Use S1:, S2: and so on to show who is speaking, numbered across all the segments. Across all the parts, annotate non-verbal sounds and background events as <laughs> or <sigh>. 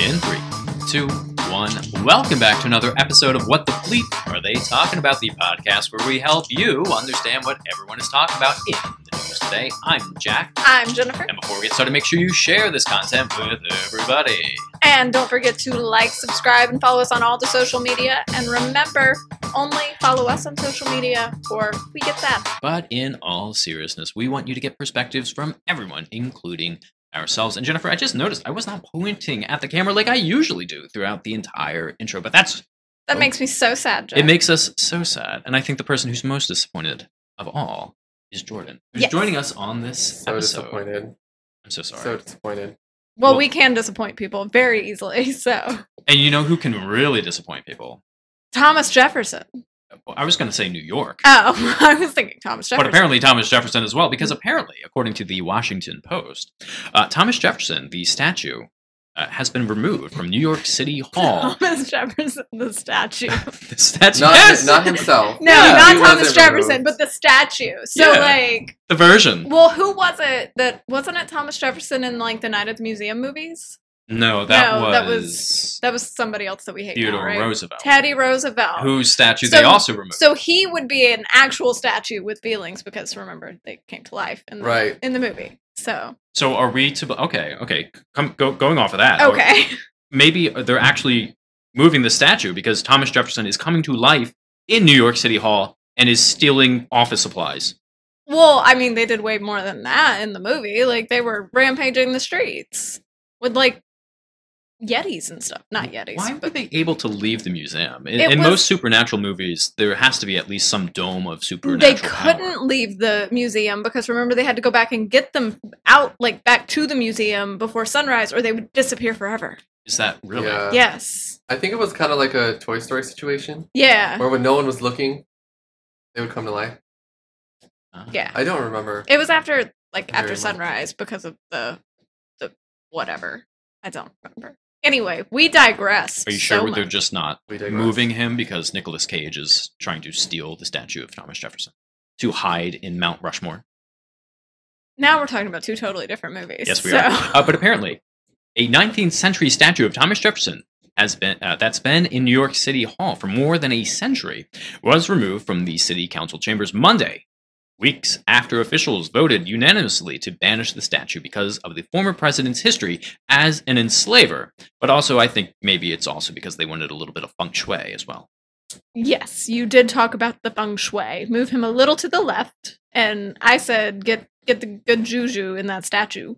S1: In three, two, one. Welcome back to another episode of What the Bleep Are They Talking About? The podcast where we help you understand what everyone is talking about in the news today. I'm Jack.
S2: I'm Jennifer.
S1: And before we get started, make sure you share this content with everybody.
S2: And don't forget to like, subscribe, and follow us on all the social media. And remember, only follow us on social media or we get that.
S1: But in all seriousness, we want you to get perspectives from everyone, including ourselves. And Jennifer, I just noticed I was not pointing at the camera like I usually do throughout the entire intro, but that's
S2: That
S1: Oh.
S2: makes me so sad, Jack.
S1: it makes us so sad. And I think the person who's most disappointed of all is Jordan, who's
S2: Yes.
S1: joining us on this
S3: So
S1: episode.
S3: disappointed.
S1: I'm so sorry.
S3: So disappointed.
S2: well,
S1: well-
S2: we can disappoint people very easily. <laughs> So,
S1: and you know who can really disappoint people?
S2: Thomas Jefferson.
S1: I was going to say New York.
S2: Oh, <laughs> I was thinking Thomas Jefferson.
S1: But apparently Thomas Jefferson as well, because apparently, according to the Washington Post, uh, Thomas Jefferson, the statue, uh, has been removed from New York City Hall. <laughs>
S2: Thomas Jefferson, the statue. <laughs>
S1: the statue,
S3: Not,
S1: yes!
S3: not himself.
S2: No,
S1: Yeah,
S2: not Thomas Jefferson,
S3: removed.
S2: but the statue. So,
S1: Yeah.
S2: like,
S1: the version.
S2: well, who was it that wasn't it Thomas Jefferson in like the Night at the Museum movies?
S1: No, that
S2: No,
S1: was,
S2: that was- That was somebody else that we hate. now,
S1: Theodore
S2: right?
S1: Roosevelt,
S2: Teddy Roosevelt.
S1: whose statue
S2: So-
S1: they also removed.
S2: So he would be an actual statue with feelings because remember they came to life in the,
S3: Right.
S2: in the movie. So
S1: so are we to? Okay, okay. Come, go, going off of that.
S2: okay,
S1: maybe they're actually moving the statue because Thomas Jefferson is coming to life in New York City Hall and is stealing office supplies.
S2: well, I mean they did way more than that in the movie. Like they were rampaging the streets with like yetis and stuff. Not yetis.
S1: Why were
S2: but
S1: they able to leave the museum? In, in
S2: was-
S1: most supernatural movies, there has to be at least some dome of supernatural.
S2: they couldn't
S1: power.
S2: leave the museum because remember they had to go back and get them out like back to the museum before sunrise or they would disappear forever.
S1: Is that really?
S3: Yeah.
S2: yes.
S3: I think it was kind of like a Toy Story situation
S2: Yeah.
S3: where when no one was looking, they would come to life.
S1: Ah.
S2: Yeah.
S3: I don't remember.
S2: It was after like
S3: Very
S2: after
S3: much.
S2: sunrise because of the the whatever. I don't remember. Anyway, we digress.
S1: Are you
S2: so
S1: sure they're just not moving him because Nicolas Cage is trying to steal the statue of Thomas Jefferson to hide in Mount Rushmore?
S2: now we're talking about two totally different movies.
S1: Yes, we
S2: so.
S1: are. Uh, but <laughs> apparently, a 19th century statue of Thomas Jefferson has been uh, that's been in New York City Hall for more than a century was removed from the city council chambers Monday, weeks after officials voted unanimously to banish the statue because of the former president's history as an enslaver. But also, I think maybe it's also because they wanted a little bit of feng shui as well.
S2: Yes, you did talk about the feng shui. Move him a little to the left, and I said get get the good juju in that statue,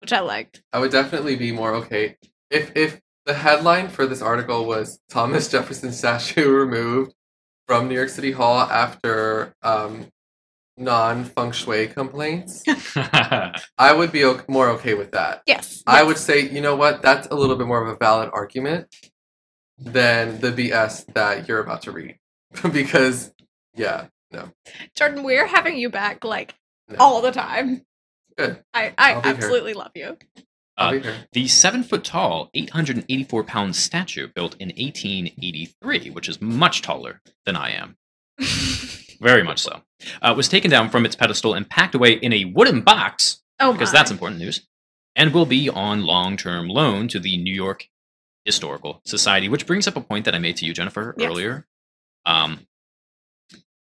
S2: which I liked.
S3: I would definitely be more okay if if the headline for this article was Thomas Jefferson <laughs> statue removed from New York City Hall after um, non feng shui complaints. <laughs> I would be o- more okay with that.
S2: Yes,
S3: I
S2: yes.
S3: would say, you know what? That's a little bit more of a valid argument than the BS that you're about to read. <laughs> because, yeah, no.
S2: Jordan, we're having you back like
S3: no.
S2: all the time.
S3: Good.
S2: I I
S3: I'll here.
S2: absolutely love you.
S1: Uh. The seven foot tall, 884 pound statue built in 1883, which is much taller than I am, <laughs> very much so, uh, was taken down from its pedestal and packed away in a wooden box,
S2: oh,
S1: because
S2: my.
S1: that's important news, and will be on long term loan to the New York Historical Society, which brings up a point that I made to you, Jennifer,
S2: Yes.
S1: earlier. Um,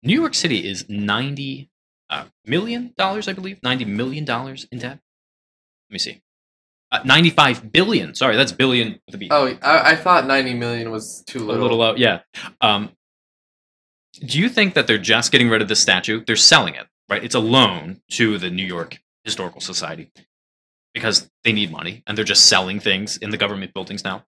S1: New York City is 90 uh, million dollars, I believe, 90 million dollars in debt. Let me see. Uh, 95 billion. Sorry, that's billion with a B.
S3: Oh, I, I thought 90 million was too
S1: a
S3: little.
S1: little low. Yeah. Um, do you think that they're just getting rid of the statue? They're selling it, right? It's a loan to the New York Historical Society because they need money and they're just selling things in the government buildings now.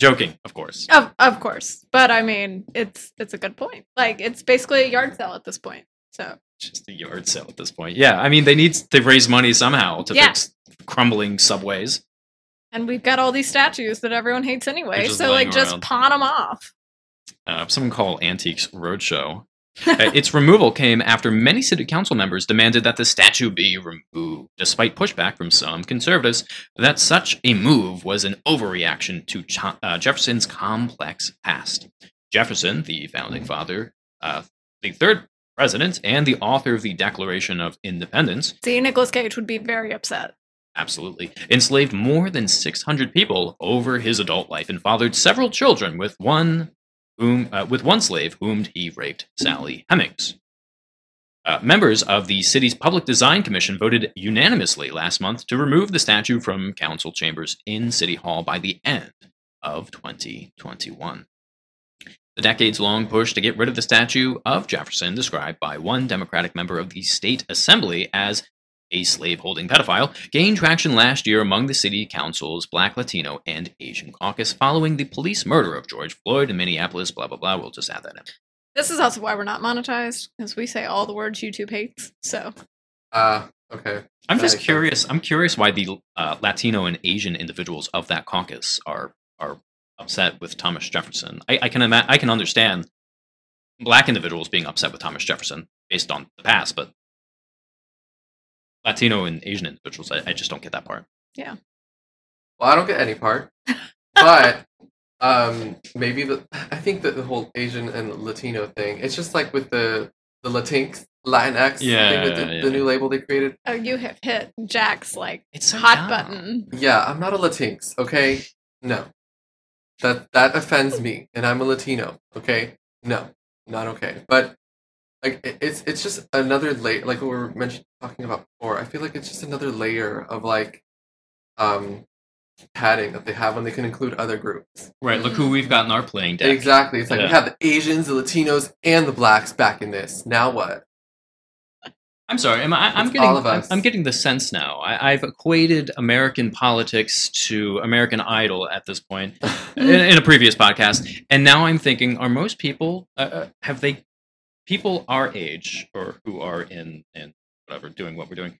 S1: Joking, of course.
S2: Of of course, but I mean, it's it's a good point. Like it's basically a yard sale at this point. So
S1: Just a yard sale at this point. Yeah, I mean, they need to raise money somehow to
S2: Yeah.
S1: fix crumbling subways.
S2: and we've got all these statues that everyone hates anyway. So like, just pawn them off.
S1: Uh, someone call Antiques Roadshow. Uh, <laughs> its removal came after many city council members demanded that the statue be removed, despite pushback from some conservatives that such a move was an overreaction to Ch- uh, Jefferson's complex past. Jefferson, the founding father, uh, the third president, and the author of the Declaration of Independence,
S2: See, Nicolas Cage would be very upset.
S1: Absolutely. Enslaved more than 600 people over his adult life and fathered several children with one whom uh, with one slave whom he raped, Sally Hemings. Uh, members of the city's Public Design Commission voted unanimously last month to remove the statue from council chambers in City Hall by the end of 2021. The decades long push to get rid of the statue of Jefferson, described by one Democratic member of the state assembly as a slave-holding pedophile, gained traction last year among the city council's Black, Latino, and Asian caucus following the police murder of George Floyd in Minneapolis. Blah blah blah. We'll just add that in.
S2: This is also why we're not monetized because we say all the words YouTube hates. So
S3: Uh, okay.
S1: I'm
S3: That
S1: just
S3: makes sense.
S1: curious. I'm curious why the uh, Latino and Asian individuals of that caucus are are upset with Thomas Jefferson. I, I can ima- I can understand black individuals being upset with Thomas Jefferson based on the past, but Latino and Asian individuals, I, I just don't get that part. Yeah.
S3: Well, I don't get any part, <laughs> but um, maybe the <laughs> I think that the whole Asian and Latino thing. It's just like with the the Latinx Latinx
S1: Yeah,
S3: thing with the,
S1: yeah.
S3: the new label they created.
S2: oh, you have hit Jack's like
S1: It's so
S2: hot
S1: dumb.
S2: button.
S3: Yeah, I'm not a Latinx. Okay, no, that that offends me, and I'm a Latino. Okay, no, not okay. But like it's it's just another layer, like we were mentioning talking about before. I feel like it's just another layer of like um padding that they have when they can include other groups.
S1: Right. Look who we've got in our playing deck.
S3: Exactly. It's like we have the Asians, the Latinos, and the blacks back in this. Now what?
S1: I'm sorry. Am I, I'm getting.
S3: all of
S1: I'm,
S3: us.
S1: I'm getting the sense now. I, I've equated American politics to American Idol at this point <laughs> in, in a previous podcast, and now I'm thinking: Are most people uh, uh, have they people our age or who are in in whatever doing what we're doing?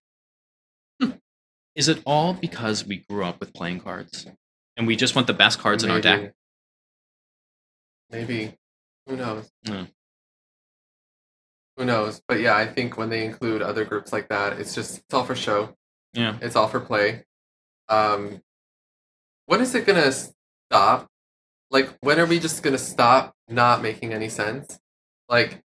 S1: Is it all because we grew up with playing cards and we just want the best cards in our deck?
S3: Maybe. Who knows?
S1: Hmm.
S3: Who knows? But yeah, I think when they include other groups like that, it's just it's all for show.
S1: Yeah.
S3: It's all for play. Um, when is it gonna stop? Like, when are we just gonna stop not making any sense? Like,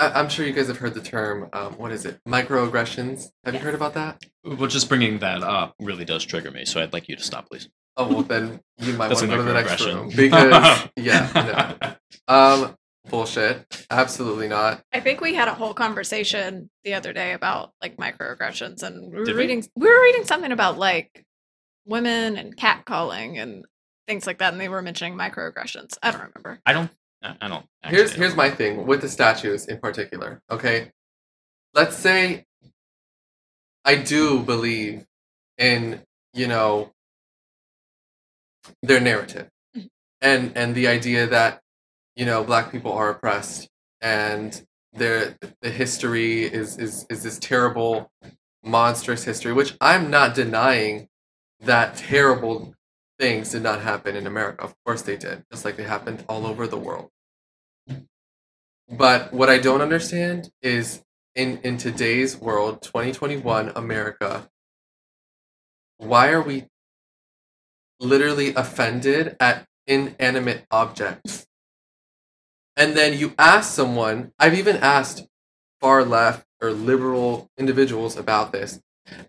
S3: I- I'm sure you guys have heard the term. Um, what is it? Microaggressions. Have you heard about that?
S1: Well, just bringing that up really does trigger me. So I'd like you to stop, please.
S3: Oh well, then you might want to go to the next room because <laughs> yeah, no. um, bullshit. Absolutely not.
S2: I think we had a whole conversation the other day about like microaggressions, and we were
S1: Did we?
S2: reading we were reading something about like women and catcalling and things like that, and they were mentioning microaggressions. I don't remember.
S1: I don't. I don't.
S3: Here's
S1: actually
S3: here's my thing with the statues in particular. Okay, let's say I do believe in you know their narrative mm-hmm. and and the idea that you know black people are oppressed and their the history is is is this terrible monstrous history which i'm not denying that terrible things did not happen in america of course they did just like they happened all over the world but what i don't understand is in in today's world 2021 america why are we literally offended at inanimate objects. And then you ask someone, I've even asked far left or liberal individuals about this.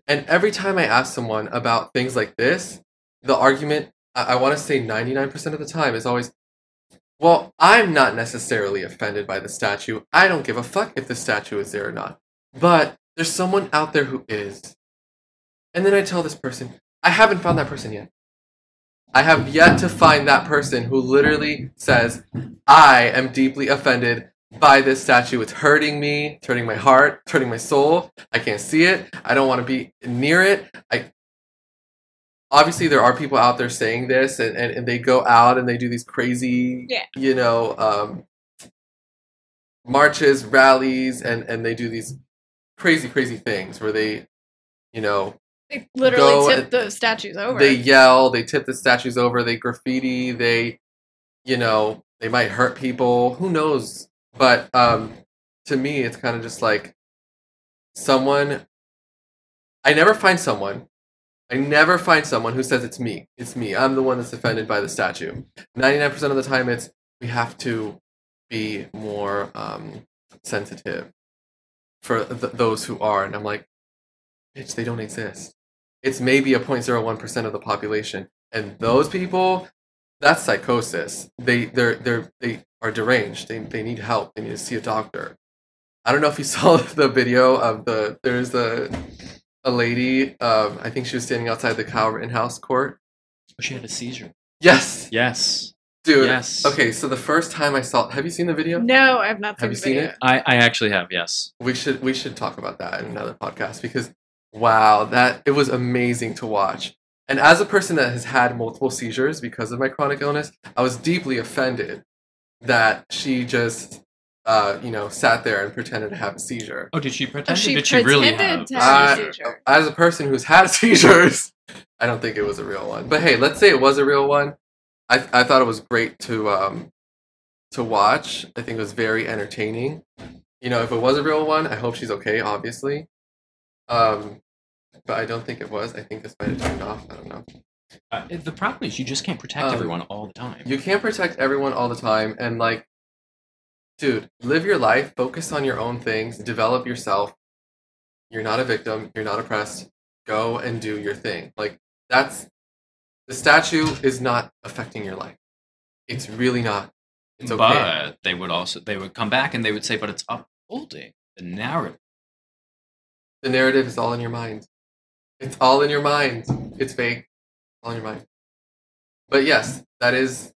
S3: And every time I ask someone about things like this, the argument, I, I want to say 99% of the time, is always, well, I'm not necessarily offended by the statue. I don't give a fuck if the statue is there or not. But there's someone out there who is. And then I tell this person, I haven't found that person yet. I have yet to find that person who literally says, I am deeply offended by this statue. It's hurting me, it's hurting my heart, it's hurting my soul. I can't see it. I don't want to be near it. I obviously there are people out there saying this and, and, and they go out and they do these crazy
S2: Yeah.
S3: you know um, marches rallies and, and they do these crazy crazy things where they you know
S2: They literally
S3: tip
S2: those statues over.
S3: they yell, they tip the statues over, they graffiti, they, you know, they might hurt people. Who knows? But um, to me, it's kind of just like someone. I never find someone. I never find someone who says it's me. It's me. I'm the one that's offended by the statue. Ninety-nine percent of the time, it's we have to be more um, sensitive for th- those who are. And I'm like, bitch, they don't exist. It's maybe a 0.01% of the population. And those people, that's psychosis. They they're they're they are deranged. They they need help. They need to see a doctor. I don't know if you <laughs> saw the video of the there's a a lady, um, I think she was standing outside the Kyle Rittenhouse court.
S1: Oh, she had a seizure.
S3: Yes,
S1: Yes.
S3: dude.
S1: Yes.
S3: Okay, so the first time I saw, have you seen the video?
S2: No, I've not seen
S3: Have you
S2: the
S3: seen
S2: video.
S3: it?
S1: I, I actually have, yes.
S3: We should we should talk about that in another podcast because wow, that it was amazing to watch. And as a person that has had multiple seizures because of my chronic illness, I was deeply offended that she just uh, you know, sat there and pretended to have a seizure.
S1: Oh, did she pretend?
S2: Oh, she
S1: did she really
S2: pretended
S1: have?
S2: to
S1: a
S2: have
S3: I-
S2: a seizure.
S3: As a person who's had <laughs> seizures, I don't think it was a real one. But hey, let's say it was a real one. I I thought it was great to um to watch. I think it was very entertaining. You know, if it was a real one, I hope she's okay, obviously. Um but I don't think it was. I think this might have turned off. I don't know.
S1: Uh, the problem is you just can't protect
S3: Um,
S1: everyone all the time.
S3: You can't protect everyone all the time and like dude, live your life, focus on your own things, develop yourself. You're not a victim, you're not oppressed. Go and do your thing. Like that's the statue is not affecting your life. It's really not. It's okay.
S1: But they would also they would come back and they would say, but it's upholding the narrative.
S3: the narrative is all in your mind. It's all in your mind. It's fake. All in your mind. But yes, that is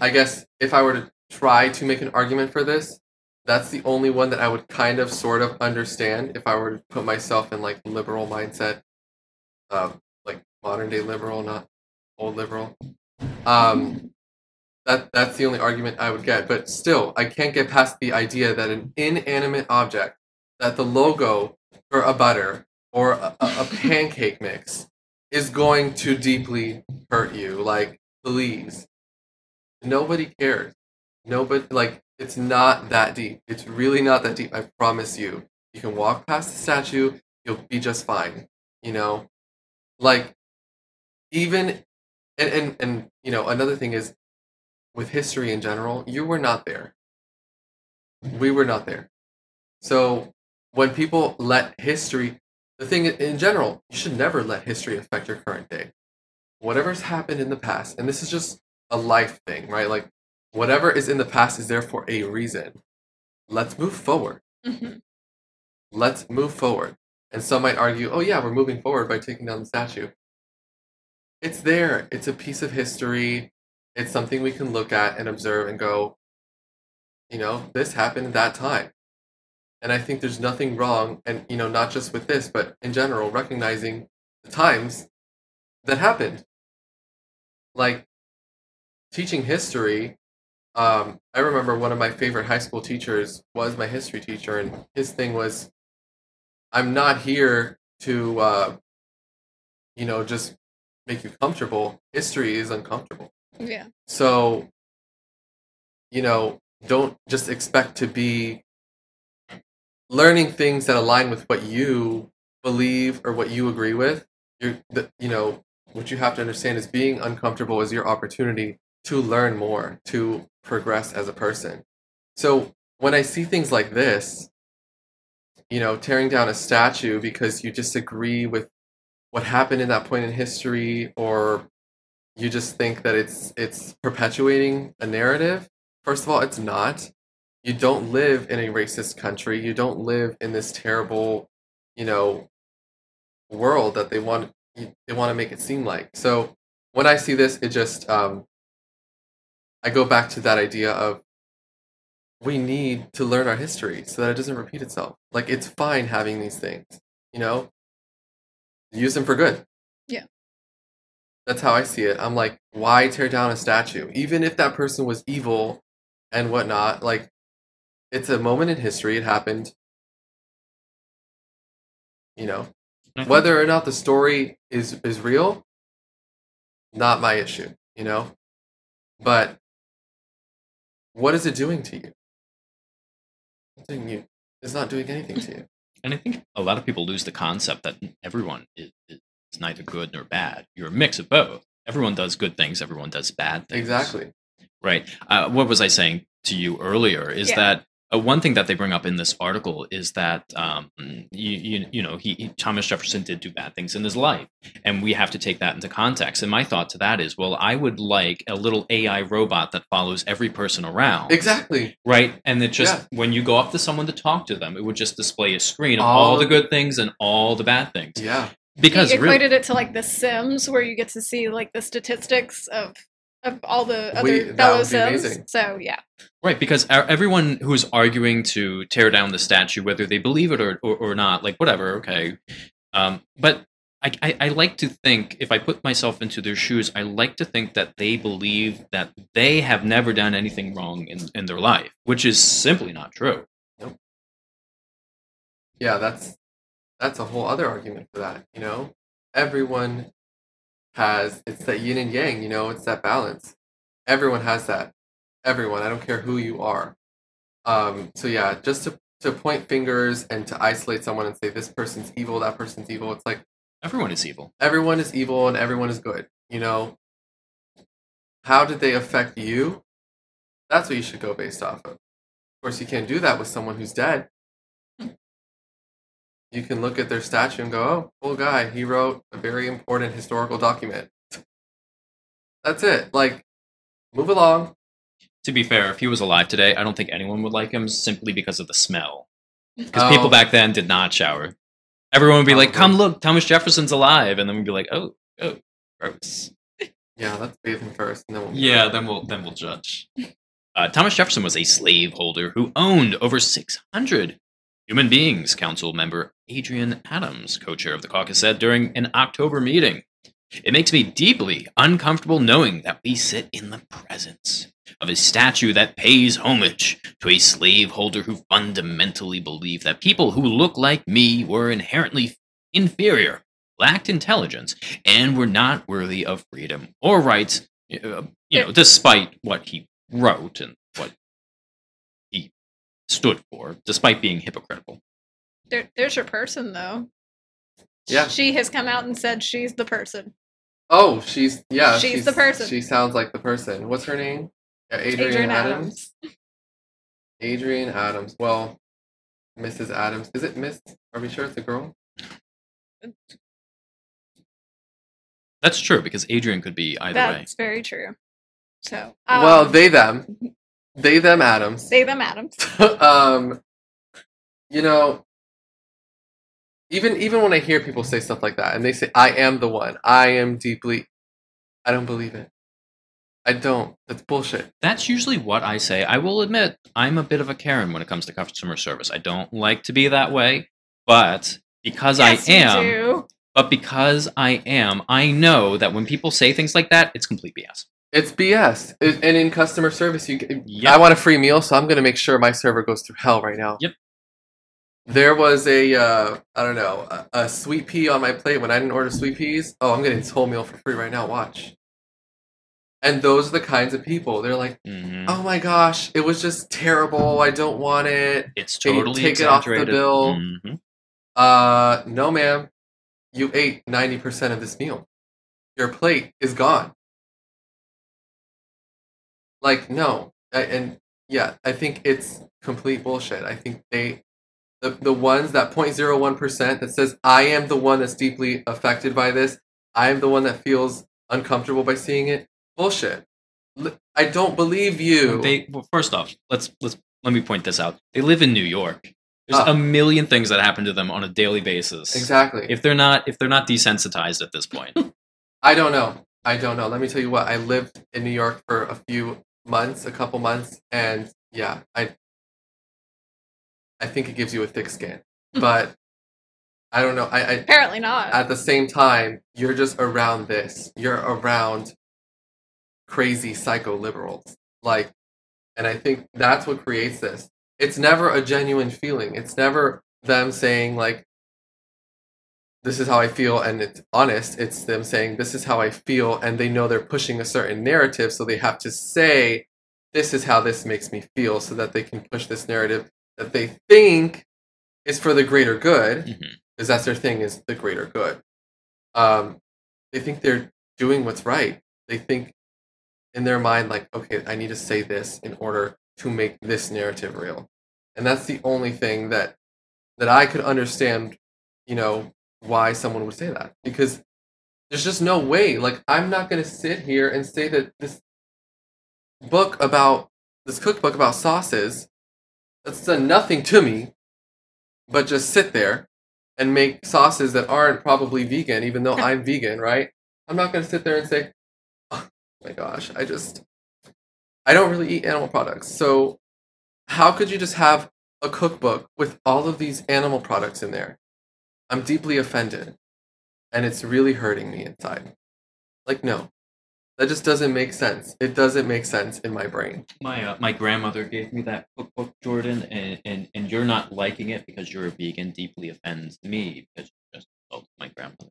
S3: I guess if I were to try to make an argument for this, that's the only one that I would kind of sort of understand if I were to put myself in like liberal mindset. Um like modern day liberal, not old liberal. Um that that's the only argument I would get. But still, I can't get past the idea that an inanimate object that the logo for a butter or a, a, a pancake mix is going to deeply hurt you. Like, please. Nobody cares. Nobody, like, it's not that deep. It's really not that deep. I promise you. You can walk past the statue, you'll be just fine. You know? Like, even, and, and, and, you know, another thing is with history in general, you were not there. We were not there. So when people let history, the thing in general, you should never let history affect your current day. Whatever's happened in the past, and this is just a life thing, right? Like whatever is in the past is there for a reason. Let's move forward.
S2: Mhm.
S3: Let's move forward. And some might argue, oh, yeah, we're moving forward by taking down the statue. It's there. It's a piece of history. It's something we can look at and observe and go, you know, this happened at that time. And I think there's nothing wrong, and, you know, not just with this, but in general, recognizing the times that happened. Like teaching history, um, I remember one of my favorite high school teachers was my history teacher, and his thing was, I'm not here to, uh, you know, just make you comfortable. History is uncomfortable.
S2: Yeah.
S3: So, you know, don't just expect to be learning things that align with what you believe or what you agree with. You're, the, you know, what you have to understand is being uncomfortable is your opportunity to learn more, to progress as a person. So when I see things like this, you know, tearing down a statue because you disagree with what happened in that point in history or you just think that it's it's perpetuating a narrative first of all it's not. You don't live in a racist country. You don't live in this terrible you know world that they want they want to make it seem like. So when i see this it just um i go back to that idea of we need to learn our history so that it doesn't repeat itself. Like it's fine having these things you know? Use them for good.
S2: Yeah.
S3: that's how i see it. I'm like why tear down a statue? Even if that person was evil and whatnot like it's a moment in history. It happened. You know?
S1: Think-
S3: whether or not the story is is real not my issue you know? But what is it doing to you it's doing you it's not doing anything to you
S1: And I think a lot of people lose the concept that everyone is, is neither good nor bad. You're a mix of both. Everyone does good things. Everyone does bad things.
S3: exactly
S1: Right. Uh, what was I saying to you earlier? Is
S2: Yeah.
S1: that uh, one thing that they bring up in this article is that um, you, you you know he, he Thomas Jefferson did do bad things in his life, and we have to take that into context. And my thought to that is, well, I would like a little AI robot that follows every person around,
S3: Exactly.
S1: right? And it just
S3: Yeah.
S1: when you go up to someone to talk to them, it would just display a screen of
S3: All
S1: all the good things and all the bad things.
S3: Yeah.
S1: Because
S2: he
S1: really,
S2: equated it to like The Sims, where you get to see like the statistics of of all the other
S3: We-
S2: fellow Sims. So yeah,
S1: Right, because everyone who's arguing to tear down the statue, whether they believe it or, or, or not, like whatever, okay. Um, but I, I, I like to think, if I put myself into their shoes, I like to think that they believe that they have never done anything wrong in, in their life, which is simply not true. Nope.
S3: Yeah, that's that's a whole other argument for that, you know? Everyone has it's that yin and yang, you know, it's that balance. Everyone has that. Everyone. I don't care who you are. Um, so yeah, just to to point fingers and to isolate someone and say this person's evil, that person's evil, it's like
S1: Everyone is evil.
S3: everyone is evil and everyone is good, you know? How did they affect you? That's what you should go based off of. Of course, you can't do that with someone who's dead. You can look at their statue and go, oh, cool guy. He wrote a very important historical document. That's it. Like, move along.
S1: To be fair, if he was alive today, I don't think anyone would like him simply because of the smell. Because
S3: Oh.
S1: people back then did not shower. Everyone would be like, come look, Thomas Jefferson's alive. And then we'd be like, oh, oh, gross.
S3: Yeah, let's bathe him first. And then we'll
S1: Yeah, then we'll then we'll judge. Uh, Thomas Jefferson was a slaveholder who owned over 600 human beings. Council member Adrienne Adams, co-chair of the caucus, said during an October meeting, "It makes me deeply uncomfortable knowing that we sit in the presence of a statue that pays homage to a slaveholder who fundamentally believed that people who look like me were inherently inferior." Lacked intelligence and were not worthy of freedom or rights uh, you know, despite what he wrote and stood for, despite being hypocritical.
S2: there, there's your person though.
S3: Yeah.
S2: she has come out and said she's the person.
S3: Oh, she's, yeah.
S2: She's the person.
S3: She sounds like the person. What's her name? Adrienne,
S2: Adrienne
S3: Adams.
S2: Adams.
S3: Adrienne Adams. Well, Mrs. Adams. Is it Miss? Are we sure it's a girl?
S1: That's true because Adrienne could be either way.
S2: That's very true. So
S3: well,
S2: um,
S3: they them, they them Adams.
S2: They them Adams. <laughs>
S3: um, you know, even even when I hear people say stuff like that, and they say, "I am the one," I am deeply, I don't believe it. I don't. That's bullshit.
S1: That's usually what I say. I will admit I'm a bit of a Karen when it comes to customer service. I don't like to be that way, but because
S2: yes,
S1: I
S2: you
S1: am,
S2: do.
S1: but because I am, I know that when people say things like that, it's complete BS.
S3: It's BS. It, and in customer service, you,
S1: Yep.
S3: I want a free meal, so I'm going to make sure my server goes through hell right now.
S1: Yep.
S3: There was a, uh, I don't know, a, a sweet pea on my plate when I didn't order sweet peas. Oh, I'm getting this whole meal for free right now. Watch. And those are the kinds of people. They're like,
S1: Mhm.
S3: oh my gosh, it was just terrible. I don't want it.
S1: It's totally
S3: take it off the bill?
S1: Mhm.
S3: Uh, no, ma'am. You ate 90% of this meal. Your plate is gone. Like, no. I, and yeah, I think it's complete bullshit. I think they, the, the ones that 0.01% that says, I am the one that's deeply affected by this, I am the one that feels uncomfortable by seeing it, bullshit. I don't believe you.
S1: They well, first off, let's let's let me point this out. They live in New York. There's
S3: Ah.
S1: a million things that happen to them on a daily basis.
S3: exactly.
S1: If they're not if they're not desensitized at this point. <laughs>
S3: I don't know. I don't know. Let me tell you what. I lived in New York for a few months, a couple months, and yeah, I I think it gives you a thick skin.
S2: Hmm.
S3: But I don't know. I, I
S2: Apparently not.
S3: at the same time, you're just around this. You're around crazy psycho liberals. Like and I think that's what creates this. It's never a genuine feeling. It's never them saying like this is how I feel and it's honest. It's them saying this is how I feel and they know they're pushing a certain narrative so they have to say this is how this makes me feel so that they can push this narrative that they think is for the greater good because that's their thing is the greater good. Um, they think they're doing what's right. They think in their mind like, okay, I need to say this in order to make this narrative real. and that's the only thing that that I could understand. You know why someone would say that because there's just no way. Like I'm not gonna sit here and say that this book about this cookbook about sauces that's done nothing to me, but just sit there and make sauces that aren't probably vegan, even though I'm <laughs> vegan, right? I'm not gonna sit there and say, "Oh my gosh, I just I don't really eat animal products." So how could you just have a cookbook with all of these animal products in there? I'm deeply offended, and it's really hurting me inside. Like, no, that just doesn't make sense. It doesn't make sense in my brain.
S1: My uh, my grandmother gave me that cookbook, Jordan, and, and and you're not liking it because you're a vegan deeply offends me because you just insulted my grandmother.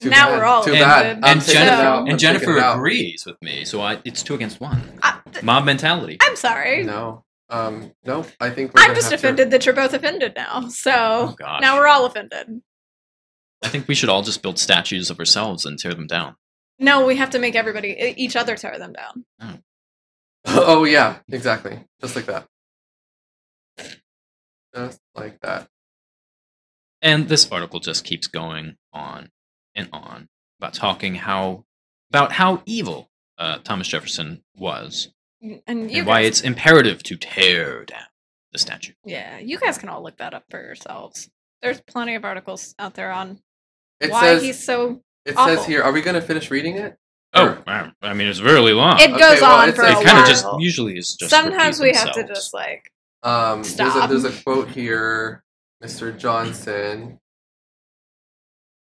S3: Too
S2: Now
S3: bad.
S2: we're all
S3: Too
S2: offended.
S3: bad. I'm
S1: and Jennifer
S3: out.
S1: And Jennifer agrees with me, so I, it's two against one.
S2: I, th-
S1: Mob mentality.
S2: I'm sorry.
S3: No, um, no. I think we're
S2: I'm just
S3: have to-
S2: offended that you're both offended now. So
S1: Oh
S2: now we're all offended.
S1: I think we should all just build statues of ourselves and tear them down.
S2: No, we have to make everybody, each other tear them down. <laughs>
S3: oh yeah, exactly. Just like that. Just like that.
S1: And this article just keeps going on and on about talking how about how evil uh, Thomas Jefferson was
S2: And you
S1: and why
S2: guys,
S1: it's imperative to tear down the statue.
S2: yeah, you guys can all look that up for yourselves. There's plenty of articles out there on
S3: It
S2: why
S3: says.
S2: he's so.
S3: it
S2: awful.
S3: says here. Are we gonna finish reading it?
S1: Oh, wow. I mean, it's really long.
S2: It
S3: Okay,
S2: goes
S3: well,
S2: on for
S3: a,
S2: a
S1: it kind of just usually is just
S2: Sometimes we
S1: repeat
S2: have to just like
S3: Um, there's a,
S2: Stop.
S3: there's a quote here. Mr. Johnson.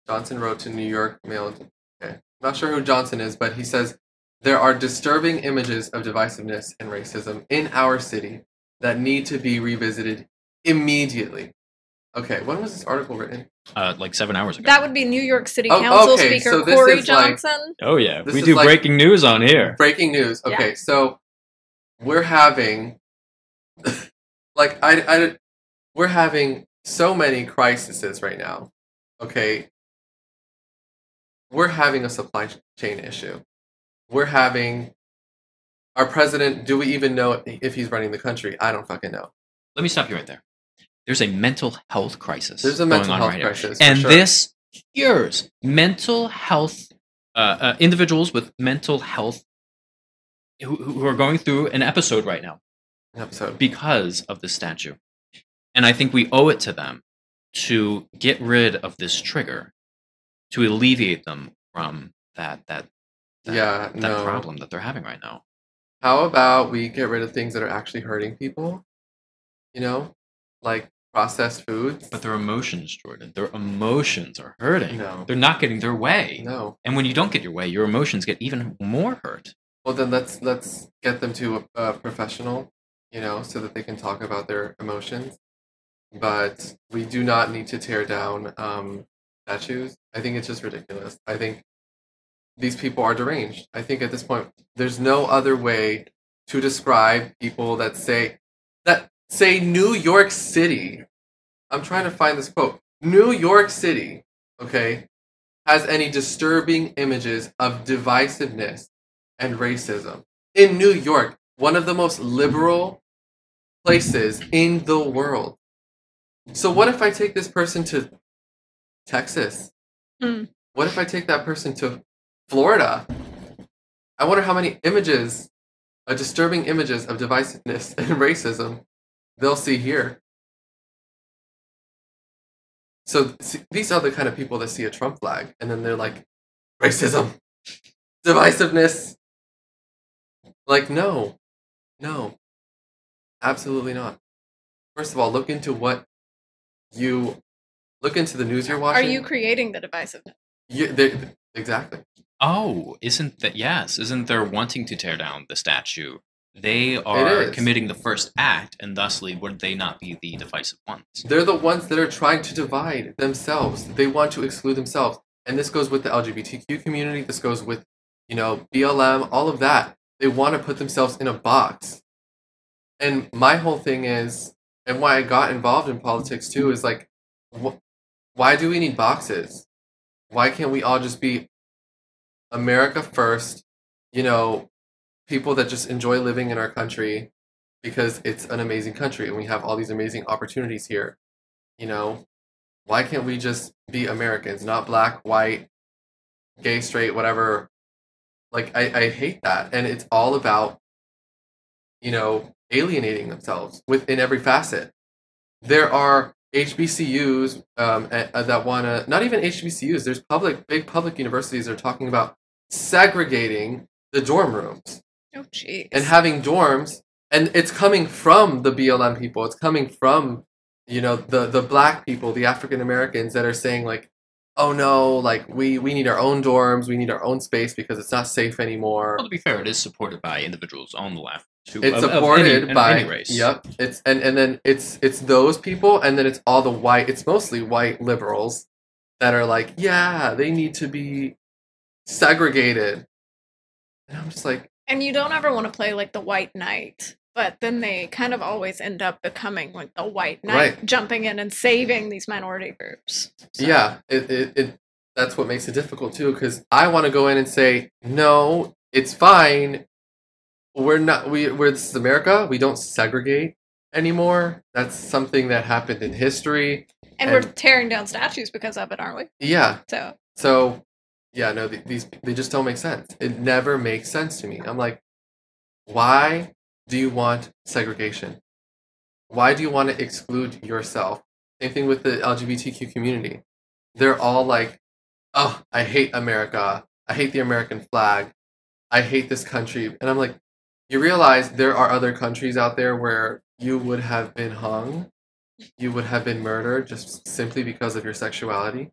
S3: Johnson wrote to New York Mail. Okay, not sure who Johnson is, but he says there are disturbing images of divisiveness and racism in our city that need to be revisited immediately. Okay, when was this article written?
S1: uh, like seven hours ago.
S2: that would be New York City
S3: Oh,
S2: Council
S3: okay,
S2: Speaker
S3: so this
S2: Corey
S3: is like-
S2: Johnson.
S1: oh yeah,
S3: This
S1: we do
S3: like-
S1: breaking news on here.
S3: Breaking news.
S2: Yeah.
S3: Okay, so we're having <laughs> like I, I we're having so many crises right now. Okay. We're having a supply chain issue. We're having our president, do we even know if he's running the country? I don't fucking know.
S1: Let me stop you right there. There's a mental health crisis.
S3: There's a
S1: going
S3: mental
S1: on
S3: health
S1: right now.
S3: crisis.
S1: and
S3: sure.
S1: this cures mental health uh, uh, individuals with mental health who, who are going through an episode right now
S3: episode.
S1: because of this statue and i think we owe it to them to get rid of this trigger to alleviate them from that that that,
S3: Yeah,
S1: that
S3: no.
S1: problem that they're having right now
S3: How about we get rid of things that are actually hurting people? You know, like processed foods.
S1: but their emotions jordan their emotions are hurting
S3: No.
S1: they're not getting their way
S3: no.
S1: and when you don't get your way your emotions get even more hurt
S3: Well, then let's let's get them to a, a professional, you know, so that they can talk about their emotions. But we do not need to tear down um, statues. I think it's just ridiculous. I think these people are deranged. I think at this point, there's no other way to describe people that say that say New York City. I'm trying to find this quote. New York City, okay, has any disturbing images of divisiveness and racism. In New York, one of the most liberal places in the world. So, what if I take this person to Texas?
S2: Hmm.
S3: What if I take that person to Florida? I wonder how many images, uh, disturbing images of divisiveness <laughs> and racism they'll see here. So, see, these are the kind of people that see a Trump flag and then they're like, racism, divisiveness. Like, no, no, absolutely not. First of all, look into what you look into the news you're watching.
S2: Are you creating the divisiveness?
S3: You, they- exactly.
S1: Oh, isn't that yes? Isn't there wanting to tear down the statue? They are
S3: is.
S1: committing the first act, and thusly would they not be the divisive ones?
S3: They're the ones that are trying to divide themselves. They want to exclude themselves. And this goes with the LGBTQ community. This goes with, you know, BLM, all of that. They want to put themselves in a box. And my whole thing is, and why I got involved in politics too, is like, wh- why do we need boxes? Why can't we all just be America first? You know, people that just enjoy living in our country, because it's an amazing country and we have all these amazing opportunities here. You know, why can't we just be Americans, not black, white, gay, straight, whatever? Like, I, I hate that. And it's all about, you know, alienating themselves within every facet. There are HBCUs um, that want to, not even HBCUs, there's public, big public universities that are talking about segregating the dorm rooms
S2: Oh, jeez.
S3: and having dorms and it's coming from the BLM people it's coming from you know the the black people the African Americans that are saying like oh no like we we need our own dorms we need our own space because it's not safe anymore
S1: Well, to be fair, it is supported by individuals on the left. Who,
S3: it's
S1: of- of
S3: supported
S1: any-
S3: by
S1: any race.
S3: yep it's and and then it's it's those people and then it's all the white it's mostly white liberals that are like yeah they need to be segregated and I'm just like
S2: and you don't ever want to play like the white knight, but then they kind of always end up becoming like the white knight,
S3: Right.
S2: jumping in and saving these minority groups. So-
S3: Yeah, it, it, it that's what makes it difficult too. Because I want to go in and say, no, it's fine. We're not. We we're this is America. We don't segregate anymore. That's something that happened in history.
S2: And, we're tearing down statues because of it, aren't we?
S3: Yeah.
S2: So
S3: So yeah, no, th- these they just don't make sense. It never makes sense to me. I'm like, why do you want segregation? Why do you want to exclude yourself? Same thing with the LGBTQ community. They're all like, oh, I hate America. I hate the American flag. I hate this country. And I'm like, you realize there are other countries out there where you would have been hung, you would have been murdered just simply because of your sexuality.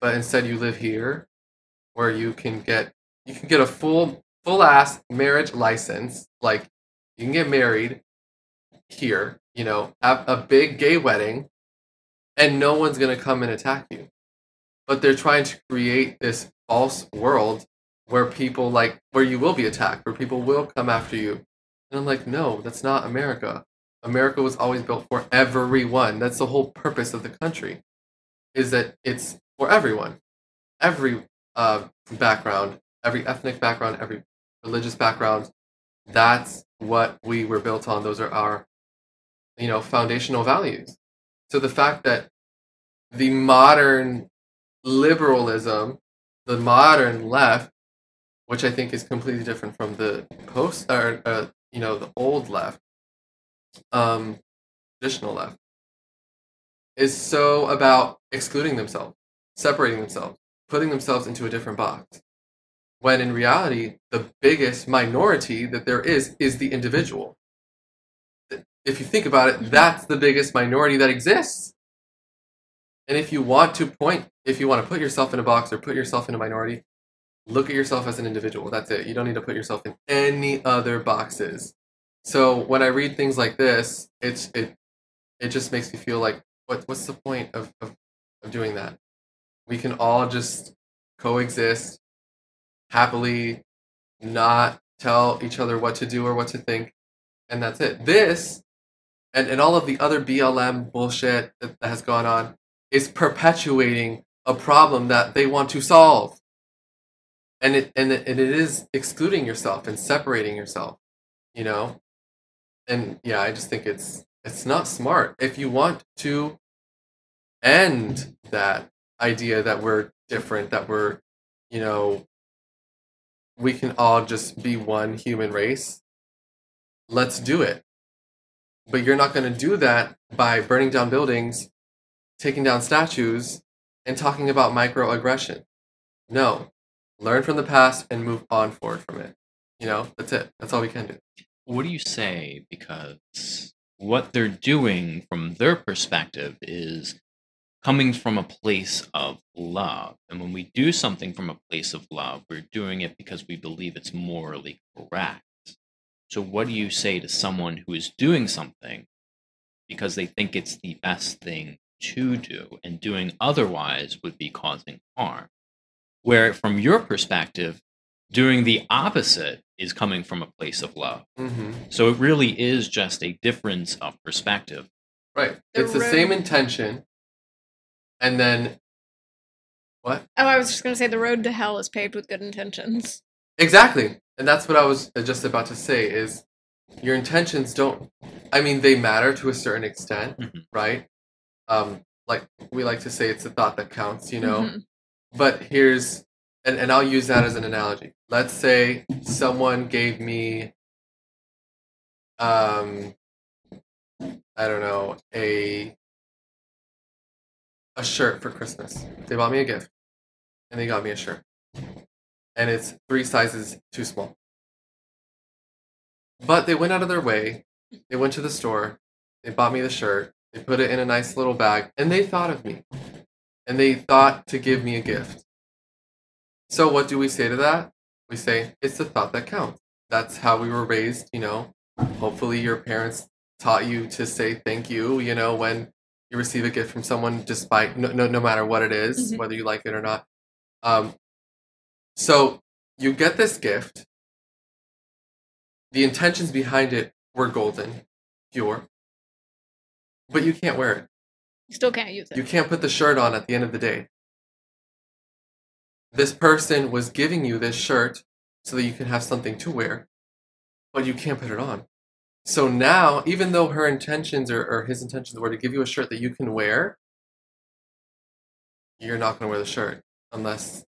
S3: But instead you live here where you can get you can get a full full ass marriage license. Like you can get married here, you know, have a big gay wedding, and no one's gonna come and attack you. But they're trying to create this false world where people like where you will be attacked, where people will come after you. And I'm like, no, that's not America. America was always built for everyone. That's the whole purpose of the country. Is that it's for everyone. Every uh, background, every ethnic background, every religious background. That's what we were built on. Those are our, you know, foundational values. So the fact that the modern liberalism, the modern left, which I think is completely different from the post or uh, you know the old left, um, traditional left, is so about excluding themselves, separating themselves, putting themselves into a different box. When in reality, the biggest minority that there is is the individual. If you think about it, that's the biggest minority that exists. And if you want to point, if you want to put yourself in a box or put yourself in a minority, look at yourself as an individual. That's it. You don't need to put yourself in any other boxes. So when I read things like this, it's it it just makes me feel like what what's the point of, of, of doing that? We can all just coexist happily, not tell each other what to do or what to think, and that's it. This and, and all of the other BLM bullshit that, that has gone on is perpetuating a problem that they want to solve. And it and it, and it is excluding yourself and separating yourself, you know? And yeah, I just think it's it's not smart. If you want to end that idea that we're different, that we're, you know, we can all just be one human race, let's do it. But you're not going to do that by burning down buildings, taking down statues, and talking about microaggression. No. Learn from the past and move on forward from it. You know, that's it. That's all we can do.
S1: What do you say? Because what they're doing from their perspective is coming from a place of love. And when we do something from a place of love, we're doing it because we believe it's morally correct. So, what do you say to someone who is doing something because they think it's the best thing to do, and doing otherwise would be causing harm? Where, from your perspective, doing the opposite is coming from a place of love.
S3: hmm
S1: So, it really is just a difference of perspective.
S3: Right.
S2: The
S3: it's the same intention. And then, what?
S2: Oh, I was just going to say the road to hell is paved with good intentions.
S3: Exactly. And that's what I was just about to say is your intentions don't. I mean, they matter to a certain extent,
S1: Mhm.
S3: right? Um, like we like to say, it's the thought that counts, you know.
S2: Mhm.
S3: But here's, and, and I'll use that as an analogy. Let's say someone gave me, um, I don't know, a a shirt for Christmas. They bought me a gift, and they got me a shirt, and it's three sizes too small. But they went out of their way. They went to the store. They bought me the shirt. They put it in a nice little bag, and they thought of me, and they thought to give me a gift. So what do we say to that? We say it's the thought that counts. That's how we were raised, you know. Hopefully your parents taught you to say thank you, you know, when you receive a gift from someone despite no no, no matter what it is,
S2: Mhm.
S3: whether you like it or not. Um so you get this gift. The intentions behind it were golden, pure. But you can't wear it.
S2: You still can't use it.
S3: You can't put the shirt on at the end of the day. This person was giving you this shirt so that you can have something to wear, but you can't put it on. So now, even though her intentions or, or his intentions were to give you a shirt that you can wear, you're not going to wear the shirt unless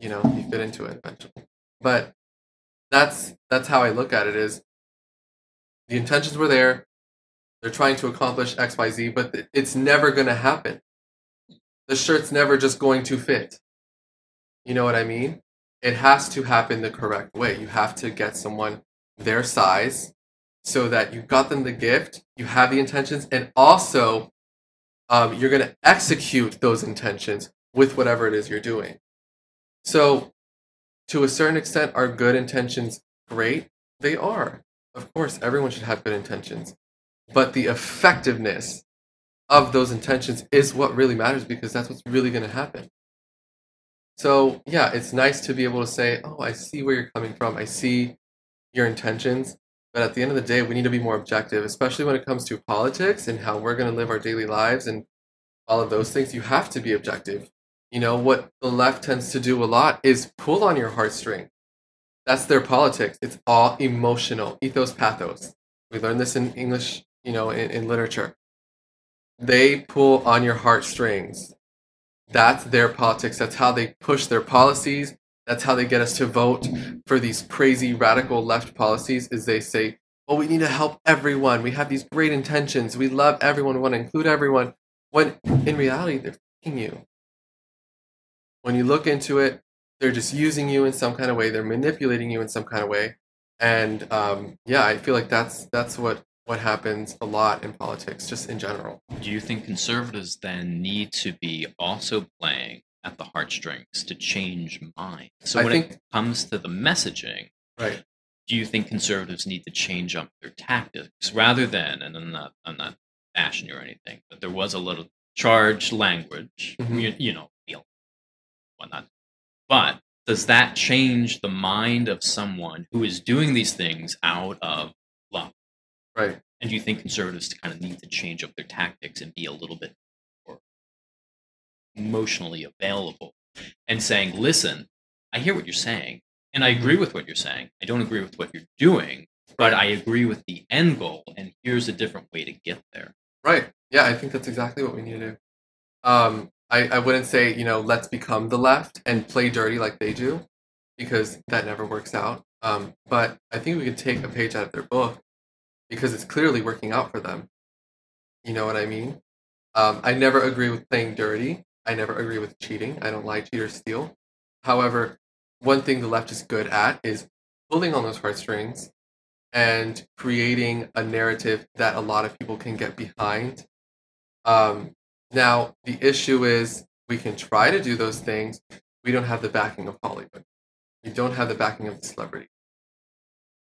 S3: you know you fit into it eventually. But that's that's how I look at it. Is the intentions were there, they're trying to accomplish xyz but it's never going to happen the shirt's never just going to fit you know what i mean it has to happen the correct way you have to get someone their size so that you got them the gift you have the intentions and also um, you're going to execute those intentions with whatever it is you're doing so to a certain extent are good intentions great they are of course everyone should have good intentions but the effectiveness of those intentions is what really matters because that's what's really going to happen. So, yeah, it's nice to be able to say, Oh, I see where you're coming from. I see your intentions. But at the end of the day, we need to be more objective, especially when it comes to politics and how we're going to live our daily lives and all of those things. You have to be objective. You know, what the left tends to do a lot is pull on your heartstring. That's their politics. It's all emotional, ethos, pathos. We learned this in English you know, in, in literature. They pull on your heartstrings. That's their politics. That's how they push their policies. That's how they get us to vote for these crazy radical left policies is they say, well, we need to help everyone. We have these great intentions. We love everyone. We want to include everyone. When in reality, they're fucking you. When you look into it, they're just using you in some kind of way. They're manipulating you in some kind of way. And um, yeah, I feel like that's that's what what happens a lot in politics, just in general.
S1: Do you think conservatives then need to be also playing at the heartstrings to change minds? So
S3: I
S1: when
S3: think-
S1: it comes to the messaging,
S3: Right.
S1: do you think conservatives need to change up their tactics rather than, and I'm not, I'm not bashing you or anything, but there was a little charged language,
S3: Mhm.
S1: you, you know, feel, whatnot. But does that change the mind of someone who is doing these things out of love?
S3: Right.
S1: And do you think conservatives kind of need to change up their tactics and be a little bit emotionally available and saying, listen, I hear what you're saying, and I agree with what you're saying. I don't agree with what you're doing, but I agree with the end goal, and here's a different way to get there.
S3: Right. Yeah, I think that's exactly what we need to do. Um, I, I wouldn't say, you know, let's become the left and play dirty like they do, because that never works out. Um, but I think we could take a page out of their book because it's clearly working out for them. You know what I mean? Um, I never agree with playing dirty. I never agree with cheating. I don't lie, cheat, or steal. However, one thing the left is good at is pulling on those heartstrings and creating a narrative that a lot of people can get behind. Um, now, the issue is we can try to do those things. We don't have the backing of Hollywood. We don't have the backing of the celebrity.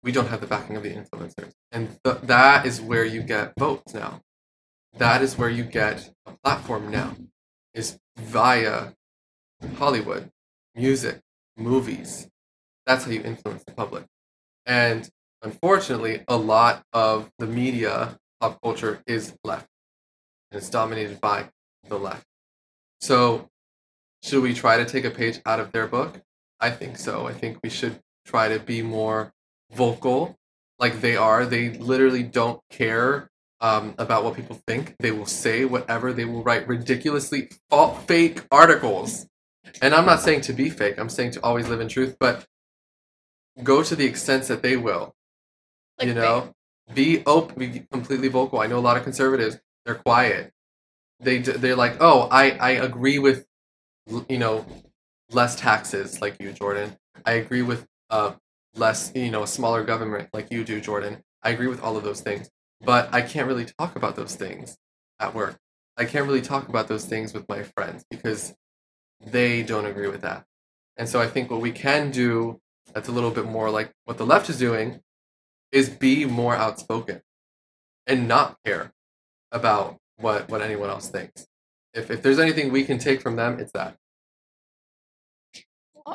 S3: We don't have the backing of the influencers. And th- that is where you get votes now. That is where you get a platform now, is via Hollywood, music, movies. That's how you influence the public. And unfortunately, a lot of the media, pop culture, is left. And it's dominated by the left. So, should we try to take a page out of their book? I think so. I think we should try to be more vocal like they are. They literally don't care um, about what people think. They will say whatever. They will write ridiculously fa- fake articles. And I'm not saying to be fake. I'm saying to always live in truth, but go to the extent that they will. you
S2: Clickbait.
S3: know, be open, be completely vocal. I know a lot of conservatives. They're quiet. They they're like, oh, I I agree with, you know, less taxes like you, Jordan. I agree with uh less, you know, a smaller government like you do, Jordan. I agree with all of those things, but I can't really talk about those things at work. I can't really talk about those things with my friends because they don't agree with that. And so I think what we can do that's a little bit more like what the left is doing is be more outspoken and not care about what what anyone else thinks. If if there's anything we can take from them, it's that.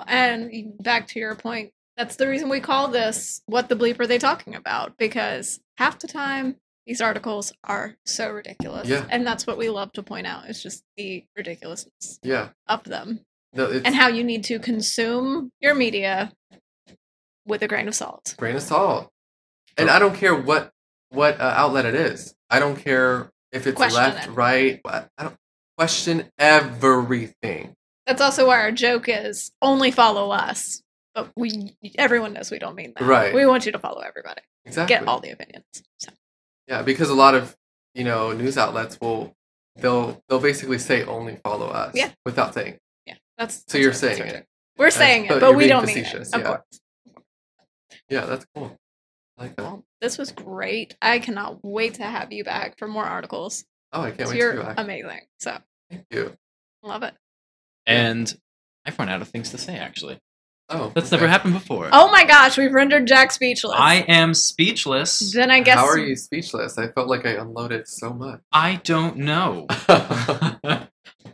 S2: And back to your point, that's the reason we call this "What the bleep are they talking about?" Because half the time these articles are so ridiculous,
S3: Yeah.
S2: and that's what we love to point out. It's just the ridiculousness
S3: Yeah.
S2: of them,
S3: No,
S2: and how you need to consume your media with a grain of salt.
S3: grain of salt. And I don't care what what uh, outlet it is. I don't care if it's
S2: Question
S3: left,
S2: it.
S3: right. I I don't question everything.
S2: That's also why our joke is only follow us. But we, everyone knows we don't mean that.
S3: Right.
S2: We want you to follow everybody.
S3: Exactly.
S2: Get all the opinions. So.
S3: Yeah, because a lot of you know news outlets will they'll they'll basically say only follow us.
S2: Yeah.
S3: Without saying.
S2: Yeah, that's.
S3: So
S2: that's
S3: you're
S2: our-
S3: saying
S2: that's
S3: it.
S2: We're saying it,
S3: but
S2: but we don't mean it.
S3: facetious,
S2: Of
S3: yeah.
S2: course.
S3: Yeah, that's cool. I like that.
S2: Well, this was great. I cannot wait to have you back for more articles.
S3: Oh, I can't
S2: So
S3: wait
S2: you're
S3: to be back.
S2: amazing. So
S3: Thank you.
S2: love it.
S1: And I've run out of things to say, actually.
S3: Oh,
S1: That's
S3: okay.
S1: never happened before.
S2: Oh my gosh, we've rendered Jack speechless.
S1: I am speechless.
S2: then I guess
S3: How are you speechless? I felt like I unloaded so much.
S1: I don't know. <laughs>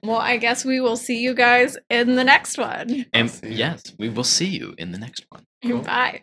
S2: well, I guess we will see you guys in the next one.
S1: and yes, we will see you in the next one.
S3: Cool.
S2: Bye.